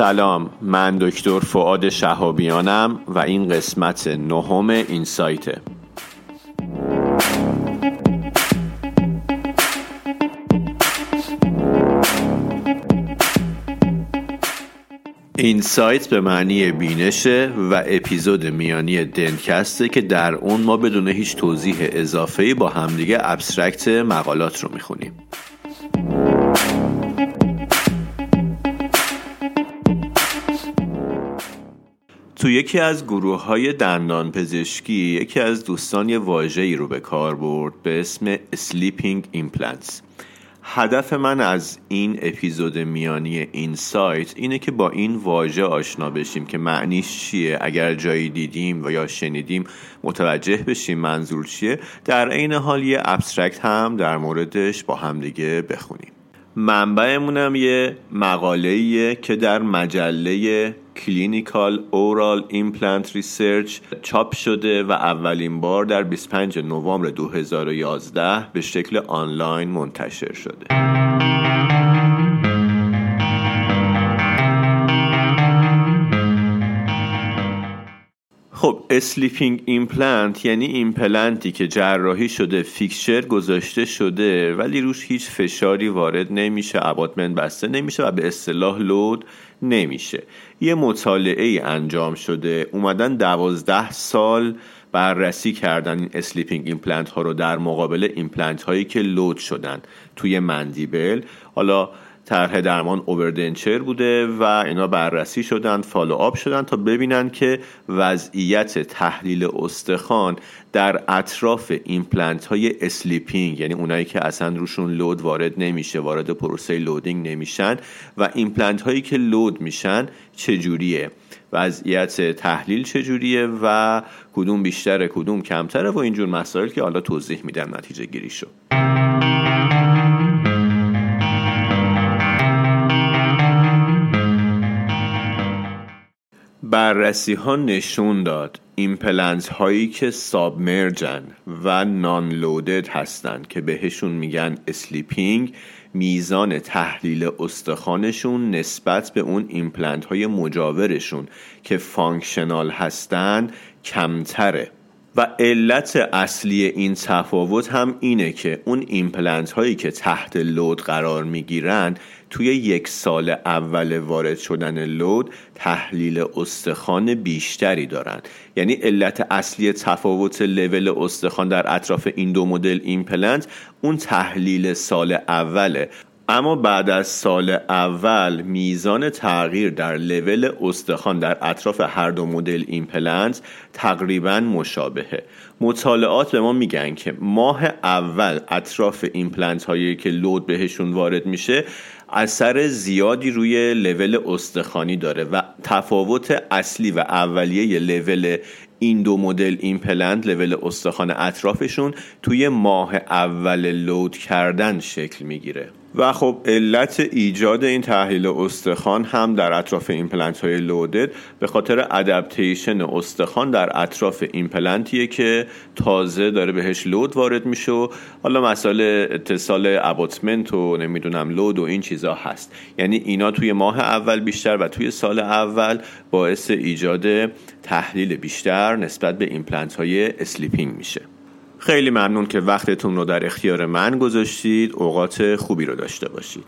سلام. من دکتر فعاد شهابیانم و این قسمت نهم این سایته این سایت به معنی بینشه و اپیزود میانی دنکسته که در اون ما بدون هیچ توضیح اضافه با همدیگه ابسترکت مقالات رو می‌خونیم. تو یکی از گروه های دندان پزشکی یکی از دوستان یه واژه‌ای رو به کار برد به اسم sleeping implants. هدف من از این اپیزود میانی این سایت اینه که با این واژه آشنا بشیم که معنیش چیه اگر جایی دیدیم و یا شنیدیم متوجه بشیم منظور چیه. در عین حال یه ابسترکت هم در موردش با همدیگه بخونیم. منبعمونم یه مقاله که در مجله Clinical Oral Implant Research چاپ شده و اولین بار در 25 نوامبر 2011 به شکل آنلاین منتشر شده. خب sleeping ایمپلنت یعنی ایمپلنتی که جراحی شده fixture گذاشته شده ولی روش هیچ فشاری وارد نمیشه abutment بسته نمیشه و به اصطلاح load نمیشه. یه مطالعه ای انجام شده اومدن دوازده سال بررسی کردن این sleeping ایمپلنت ها رو در مقابل ایمپلنت هایی که load شدن توی mandible. حالا طرح درمان overdenture بوده و اینا بررسی شدن follow up شدن تا ببینن که وضعیت تحلیل استخوان در اطراف ایمپلنت های sleeping یعنی اونایی که اصلا روشون load وارد نمیشه وارد پروسه loading نمیشن و ایمپلنت هایی که load میشن چجوریه؟ وضعیت تحلیل چجوریه و کدوم بیشتره کدوم کمتره؟ و اینجور مسائل که حالا توضیح میدم نتیجه گیری شد بررسی ها نشون داد ایمپلنت هایی که submerge ان و non-loaded هستند که بهشون میگن sleeping میزان تحلیل استخوانشون نسبت به اون ایمپلنت های مجاورشون که functional هستند کمتره. و علت اصلی این تفاوت هم اینه که اون ایمپلنت هایی که تحت load قرار می‌گیرن توی یک سال اول وارد شدن load تحلیل استخوان بیشتری دارن یعنی علت اصلی تفاوت لول استخوان در اطراف این دو مدل ایمپلنت اون تحلیل سال اوله. اما بعد از سال اول میزان تغییر در لول استخوان در اطراف هر دو مدل ایمپلنت تقریبا مشابهه. مطالعات به ما میگن که ماه اول اطراف ایمپلنت هایی که load بهشون وارد میشه اثر زیادی روی لول استخوانی داره و تفاوت اصلی و اولیه لول این دو مدل ایمپلنت لول استخوان اطرافشون توی ماه اول load کردن شکل می‌گیره. و خب علت ایجاد این تحلیل استخوان هم در اطراف ایمپلنت های loaded به خاطر adaptation استخوان در اطراف ایمپلنتیه که تازه داره بهش load وارد میشه و حالا مسئله اتصال abutment و نمی‌دونم load و این چیزا هست. یعنی اینا توی ماه اول بیشتر و توی سال اول باعث ایجاد تحلیل بیشتر نسبت به ایمپلنت های sleeping میشه. خیلی ممنون که وقتتون رو در اختیار من گذاشتید. اوقات خوبی رو داشته باشید.